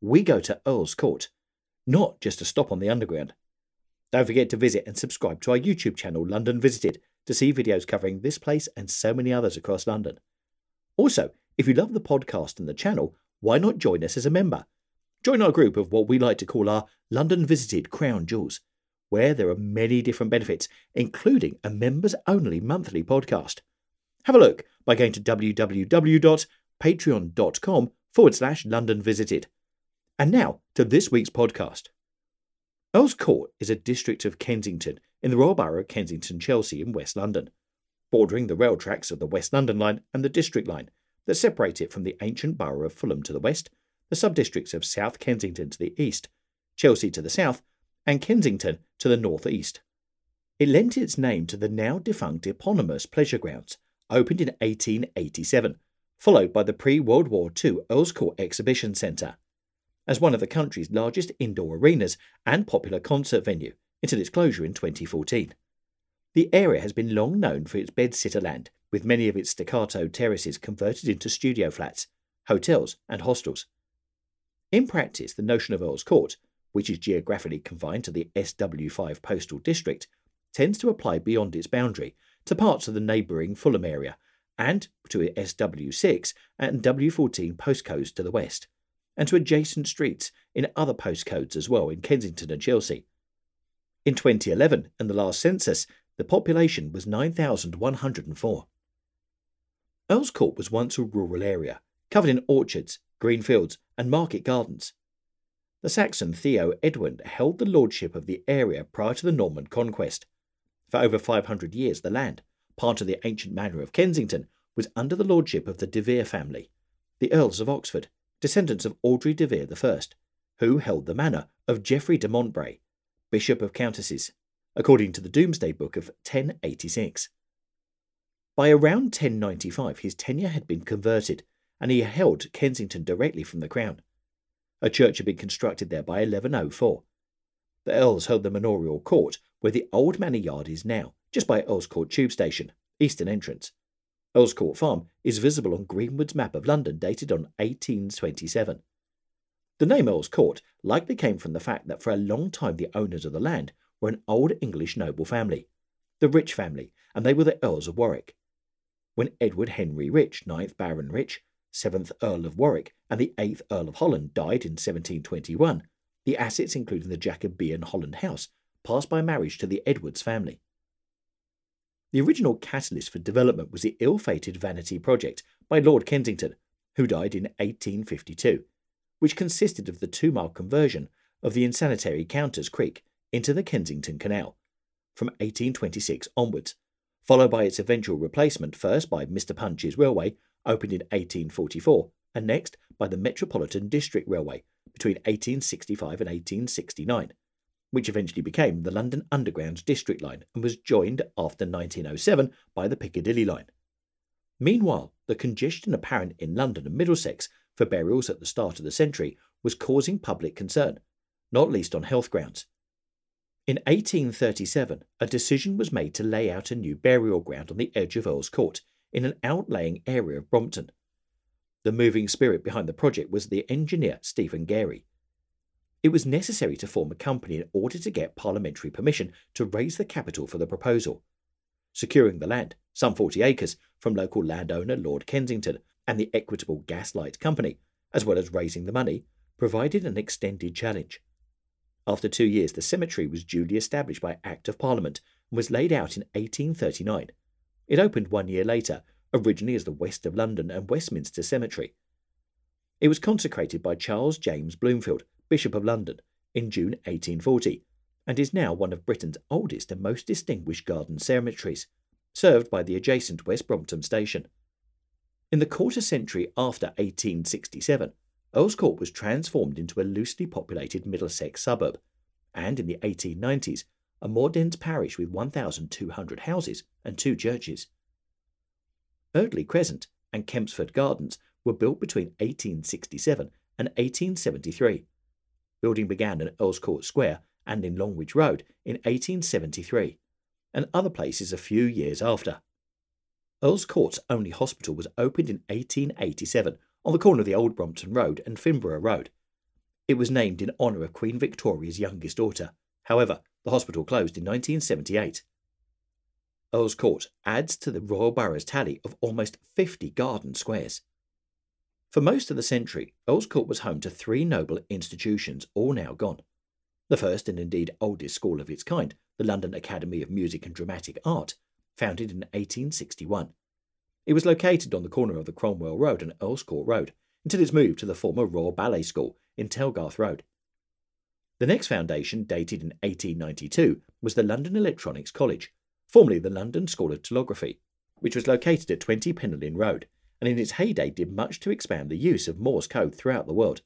we go to Earl's Court, not just to stop on the Underground. Don't forget to visit and subscribe to our YouTube channel, London Visited, to see videos covering this place and so many others across London. Also, if you love the podcast and the channel, why not join us as a member? Join our group of what we like to call our London Visited Crown Jewels, where there are many different benefits, including a members only monthly podcast. Have a look by going to www.patreon.com forward slash London Visited. And now to this week's podcast. Earl's Court is a district of Kensington in the Royal Borough of Kensington, Chelsea in West London, bordering the rail tracks of the West London Line and the District Line that separate it from the ancient borough of Fulham to the west, the sub-districts of South Kensington to the east, Chelsea to the south, and Kensington to the north-east. It lent its name to the now defunct eponymous pleasure grounds, opened in 1887, followed by the pre-World War II Earl's Court Exhibition Centre as one of the country's largest indoor arenas and popular concert venue until its closure in 2014. The area has been long known for its bedsitter land, with many of its stucco terraces converted into studio flats, hotels, and hostels. In practice, the notion of Earl's Court, which is geographically confined to the SW5 postal district, tends to apply beyond its boundary to parts of the neighbouring Fulham area and to SW6 and W14 postcodes to the west and to adjacent streets in other postcodes as well in Kensington and Chelsea. In 2011, in the last census, the population was 9,104. Earl's Court was once a rural area, covered in orchards, green fields, and market gardens. The Saxon Theo Edwin held the lordship of the area prior to the Norman conquest. For over 500 years, the land, part of the ancient manor of Kensington, was under the lordship of the De Vere family, the Earls of Oxford, descendants of Aubrey de Vere I, who held the manor of Geoffrey de Montbray, Bishop of Coutances, according to the Domesday Book of 1086. By around 1095, his tenure had been converted, and he held Kensington directly from the Crown. A church had been constructed there by 1104. The Earls held the manorial court, where the old manor yard is now, just by Earls Court tube station, eastern entrance. Earls Court Farm is visible on Greenwood's map of London dated on 1827. The name Earls Court likely came from the fact that for a long time the owners of the land were an old English noble family, the Rich family, and they were the Earls of Warwick. When Edward Henry Rich, 9th Baron Rich, 7th Earl of Warwick, and the 8th Earl of Holland died in 1721, the assets, including the Jacobean Holland House, passed by marriage to the Edwardes family. The original catalyst for development was the ill fated Vanity Project by Lord Kensington, who died in 1852, which consisted of the two mile conversion of the insanitary Counters Creek into the Kensington Canal from 1826 onwards, followed by its eventual replacement first by Mr. Punch's Railway, opened in 1844, and next by the Metropolitan District Railway between 1865 and 1869 which eventually became the London Underground District Line and was joined after 1907 by the Piccadilly Line. Meanwhile, the congestion apparent in London and Middlesex for burials at the start of the century was causing public concern, not least on health grounds. In 1837, a decision was made to lay out a new burial ground on the edge of Earl's Court in an outlying area of Brompton. The moving spirit behind the project was the engineer Stephen Geary. It was necessary to form a company in order to get parliamentary permission to raise the capital for the proposal. Securing the land, some 40 acres, from local landowner Lord Kensington and the Equitable Gaslight Company, as well as raising the money, provided an extended challenge. After two years, the cemetery was duly established by Act of Parliament and was laid out in 1839. It opened one year later, originally as the West of London and Westminster Cemetery. It was consecrated by Charles James Blomfield, Bishop of London, in June 1840, and is now one of Britain's oldest and most distinguished garden cemeteries, served by the adjacent West Brompton station. In the quarter century after 1867, Earl's Court was transformed into a loosely populated Middlesex suburb, and in the 1890s, a more dense parish with 1,200 houses and two churches. Eardley Crescent and Kempsford Gardens were built between 1867 and 1873. Building began in Earl's Court Square and in Longridge Road in 1873, and other places a few years after. Earl's Court's only hospital was opened in 1887 on the corner of the Old Brompton Road and Finborough Road. It was named in honour of Queen Victoria's youngest daughter. However, the hospital closed in 1978. Earl's Court adds to the Royal Borough's tally of almost 50 garden squares. For most of the century, Earl's Court was home to three noble institutions, all now gone. The first and indeed oldest school of its kind, the London Academy of Music and Dramatic Art, founded in 1861. It was located on the corner of the Cromwell Road and Earl's Court Road until its move to the former Royal Ballet School in Talgarth Road. The next foundation, dated in 1892, was the London Electronics College, formerly the London School of Telegraphy, which was located at 20 Penywern Road and in its heyday did much to expand the use of Morse code throughout the world.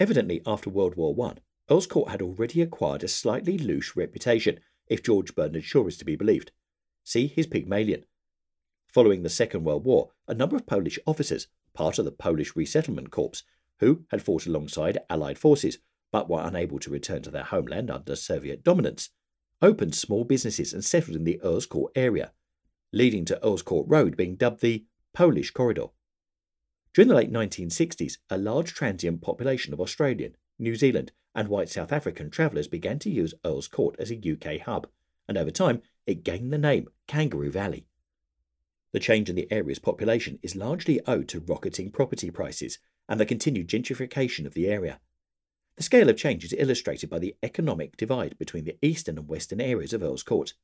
Evidently, after World War I, Earl's Court had already acquired a slightly loose reputation, if George Bernard Shaw is to be believed. See his Pygmalion. Following the Second World War, a number of Polish officers, part of the Polish Resettlement Corps, who had fought alongside Allied forces but were unable to return to their homeland under Soviet dominance, opened small businesses and settled in the Earl's Court area, leading to Earl's Court Road being dubbed the Polish Corridor. During the late 1960s, a large transient population of Australian, New Zealand, and white South African travellers began to use Earl's Court as a UK hub, and over time it gained the name Kangaroo Valley. The change in the area's population is largely owed to rocketing property prices and the continued gentrification of the area. The scale of change is illustrated by the economic divide between the eastern and western areas of Earl's Court.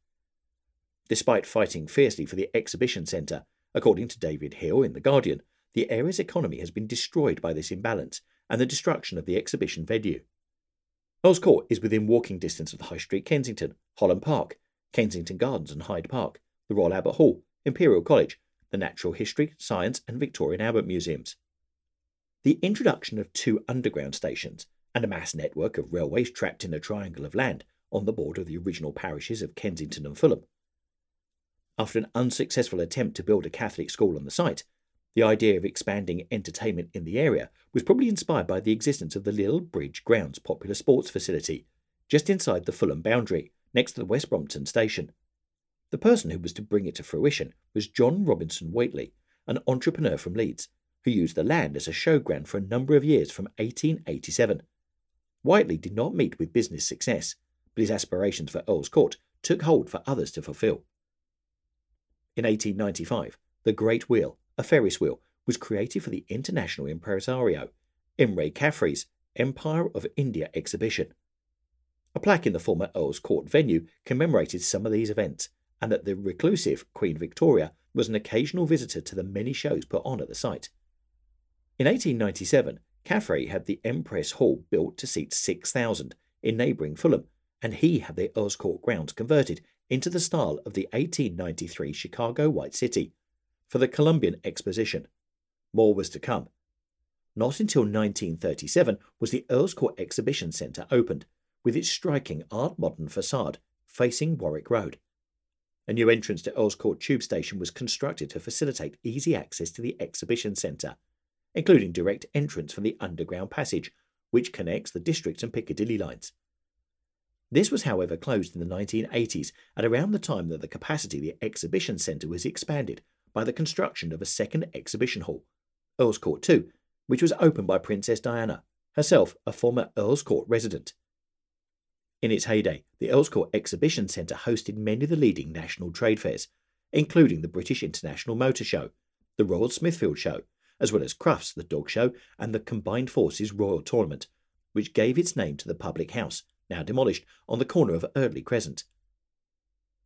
Despite fighting fiercely for the exhibition centre According to David Hill in The Guardian, the area's economy has been destroyed by this imbalance and the destruction of the exhibition venue. Earl's Court is within walking distance of the High Street Kensington, Holland Park, Kensington Gardens and Hyde Park, the Royal Albert Hall, Imperial College, the Natural History, Science and Victoria and Albert Museums. The introduction of two underground stations and a mass network of railways trapped in a triangle of land on the border of the original parishes of Kensington and Fulham after an unsuccessful attempt to build a Catholic school on the site, the idea of expanding entertainment in the area was probably inspired by the existence of the Lillie Bridge Grounds popular sports facility, just inside the Fulham boundary, next to the West Brompton station. The person who was to bring it to fruition was John Robinson Whitley, an entrepreneur from Leeds, who used the land as a showground for a number of years from 1887. Whitley did not meet with business success, but his aspirations for Earl's Court took hold for others to fulfil. In 1895, the Great Wheel, a Ferris wheel, was created for the international impresario Imre Kiralfy's Empire of India exhibition. A plaque in the former Earl's Court venue commemorated some of these events, and that the reclusive Queen Victoria was an occasional visitor to the many shows put on at the site. In 1897, Caffrey had the Empress Hall built to seat 6,000 in neighbouring Fulham, and he had the Earl's Court grounds converted into the style of the 1893 Chicago White City for the Columbian Exposition. More was to come. Not until 1937 was the Earl's Court Exhibition Centre opened, with its striking art modern facade facing Warwick Road. A new entrance to Earl's Court Tube Station was constructed to facilitate easy access to the exhibition centre, including direct entrance from the underground passage, which connects the District and Piccadilly lines. This was, however, closed in the 1980s at around the time that the capacity of the exhibition centre was expanded by the construction of a second exhibition hall, Earl's Court 2, which was opened by Princess Diana, herself a former Earl's Court resident. In its heyday, the Earl's Court Exhibition Centre hosted many of the leading national trade fairs, including the British International Motor Show, the Royal Smithfield Show, as well as Crufts, the dog show, and the Combined Forces Royal Tournament, which gave its name to the public house, now demolished, on the corner of Eardley Crescent.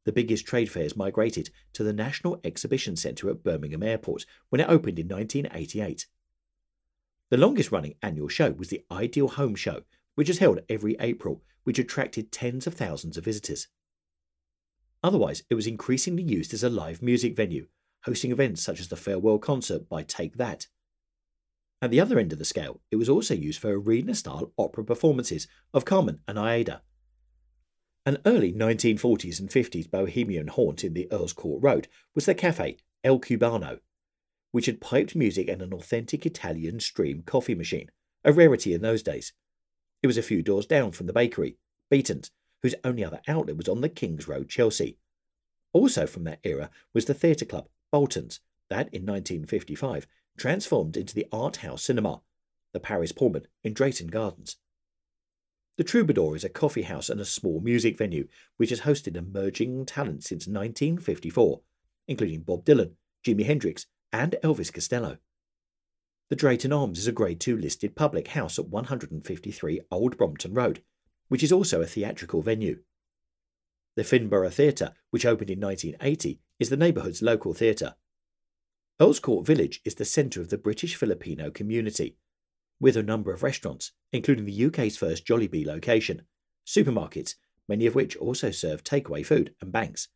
The biggest trade fairs migrated to the National Exhibition Centre at Birmingham Airport when it opened in 1988. The longest running annual show was the Ideal Home Show, which is held every April, which attracted tens of thousands of visitors. Otherwise, it was increasingly used as a live music venue, hosting events such as the farewell concert by Take That. At the other end of the scale, it was also used for arena style opera performances of Carmen and Aida. An early 1940s and 50s bohemian haunt in the Earl's Court Road was the cafe El Cubano, which had piped music and an authentic Italian stream coffee machine, a rarity in those days. It was a few doors down from the bakery, Beaton's, whose only other outlet was on the King's Road, Chelsea. Also from that era was the theatre club, Bolton's, that in 1955 transformed into the Art House Cinema, the Paris Pullman in Drayton Gardens. The Troubadour is a coffee house and a small music venue which has hosted emerging talent since 1954, including Bob Dylan, Jimi Hendrix, and Elvis Costello. The Drayton Arms is a Grade 2 listed public house at 153 Old Brompton Road, which is also a theatrical venue. The Finborough Theatre, which opened in 1980, is the neighbourhood's local theatre. Earls Court Village is the centre of the British Filipino community, with a number of restaurants, including the UK's first Jollibee location, supermarkets, many of which also serve takeaway food, and banks.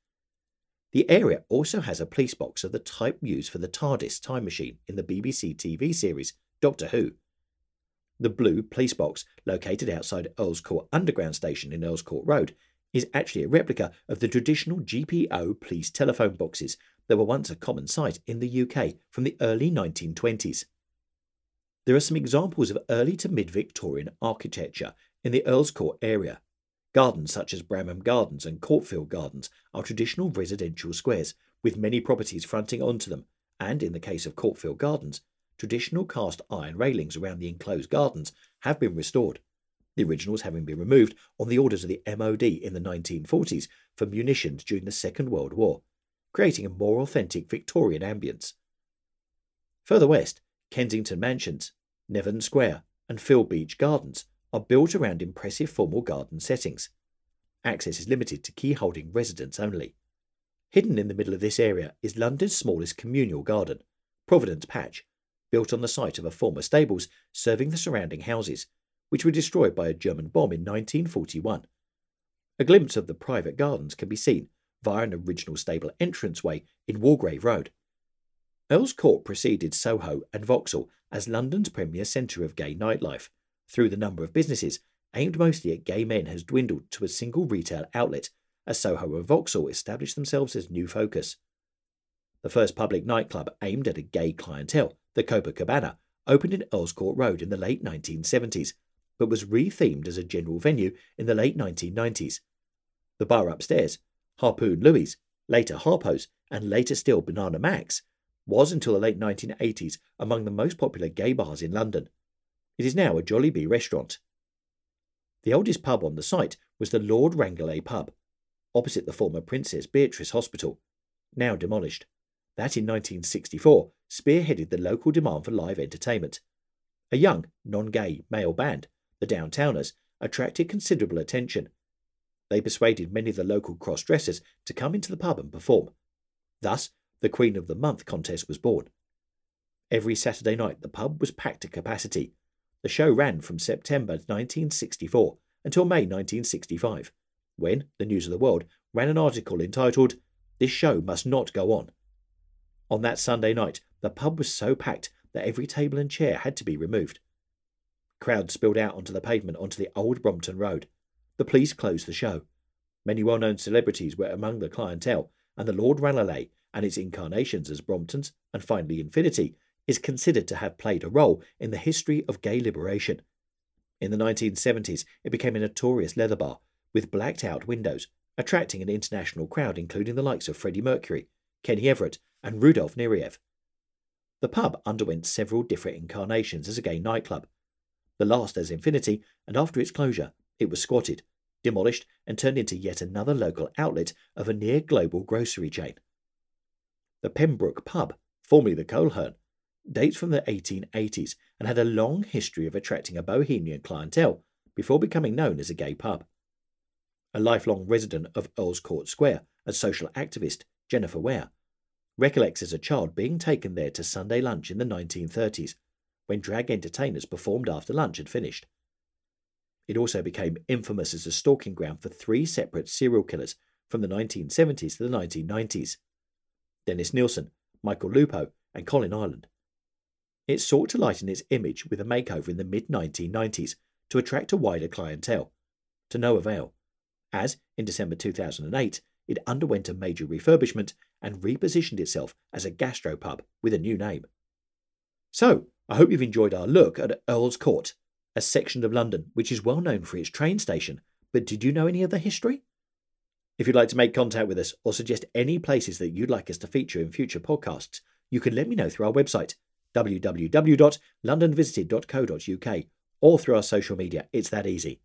The area also has a police box of the type used for the TARDIS time machine in the BBC TV series Doctor Who. The blue police box, located outside Earls Court Underground Station in Earls Court Road, is actually a replica of the traditional GPO police telephone boxes that were once a common sight in the UK from the early 1920s. There are some examples of early to mid Victorian architecture in the Earls Court area. Gardens such as Bramham Gardens and Courtfield Gardens are traditional residential squares with many properties fronting onto them, and in the case of Courtfield Gardens, traditional cast iron railings around the enclosed gardens have been restored, the originals having been removed on the orders of the MOD in the 1940s for munitions during the Second World War, creating a more authentic Victorian ambience. Further west, Kensington Mansions, Nevern Square, and Philbeach Gardens are built around impressive formal garden settings. Access is limited to key holding residents only. Hidden in the middle of this area is London's smallest communal garden, Providence Patch, built on the site of a former stables serving the surrounding houses, which were destroyed by a German bomb in 1941. A glimpse of the private gardens can be seen via an original stable entranceway in Walgrave Road. Earl's Court preceded Soho and Vauxhall as London's premier centre of gay nightlife, through the number of businesses aimed mostly at gay men has dwindled to a single retail outlet, as Soho and Vauxhall established themselves as new focus. The first public nightclub aimed at a gay clientele, the Copacabana, opened in Earls Court Road in the late 1970s, but was rethemed as a general venue in the late 1990s. The bar upstairs, Harpoon Louis, later Harpo's, and later still Banana Max, was until the late 1980s among the most popular gay bars in London. It is now a Jollibee restaurant. The oldest pub on the site was the Lord Ranelagh pub, opposite the former Princess Beatrice Hospital, now demolished. That in 1964 spearheaded the local demand for live entertainment. A young, non gay male band, the Downtowners, attracted considerable attention. They persuaded many of the local cross dressers to come into the pub and perform. Thus, the Queen of the Month contest was born. Every Saturday night, the pub was packed to capacity, the show ran from September 1964 until May 1965, when the News of the World ran an article entitled, This Show Must Not Go On. On that Sunday night, the pub was so packed that every table and chair had to be removed. Crowds spilled out onto the pavement onto the old Brompton Road. The police closed the show. Many well known celebrities were among the clientele, and the Lord Ranelagh and its incarnations as Bromptons and finally Infinity is considered to have played a role in the history of gay liberation. In the 1970s, it became a notorious leather bar with blacked out windows, attracting an international crowd including the likes of Freddie Mercury, Kenny Everett, and Rudolf Nureyev. The pub underwent several different incarnations as a gay nightclub. The last as Infinity, and after its closure, it was squatted, demolished, and turned into yet another local outlet of a near global grocery chain. The Pembroke pub, formerly the Coleherne, dates from the 1880s and had a long history of attracting a bohemian clientele before becoming known as a gay pub. A lifelong resident of Earl's Court Square and social activist Jennifer Ware recollects as a child being taken there to Sunday lunch in the 1930s when drag entertainers performed after lunch had finished. It also became infamous as a stalking ground for three separate serial killers from the 1970s to the 1990s Dennis Nilsen, Michael Lupo, and Colin Ireland. It sought to lighten its image with a makeover in the mid 1990s to attract a wider clientele, to no avail, as in December 2008 it underwent a major refurbishment and repositioned itself as a gastropub with a new name. So, I hope you've enjoyed our look at Earl's Court, a section of London which is well known for its train station, but did you know any of the history? If you'd like to make contact with us or suggest any places that you'd like us to feature in future podcasts, you can let me know through our website, www.londonvisited.co.uk, or through our social media. It's that easy.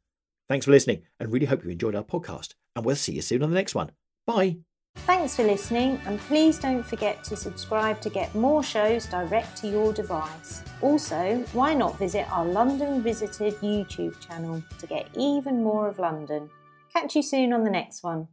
Thanks for listening and really hope you enjoyed our podcast, and we'll see you soon on the next one. Bye. Thanks for listening, and please don't forget to subscribe to get more shows direct to your device. Also, why not visit our London Visited YouTube channel to get even more of London? Catch you soon on the next one.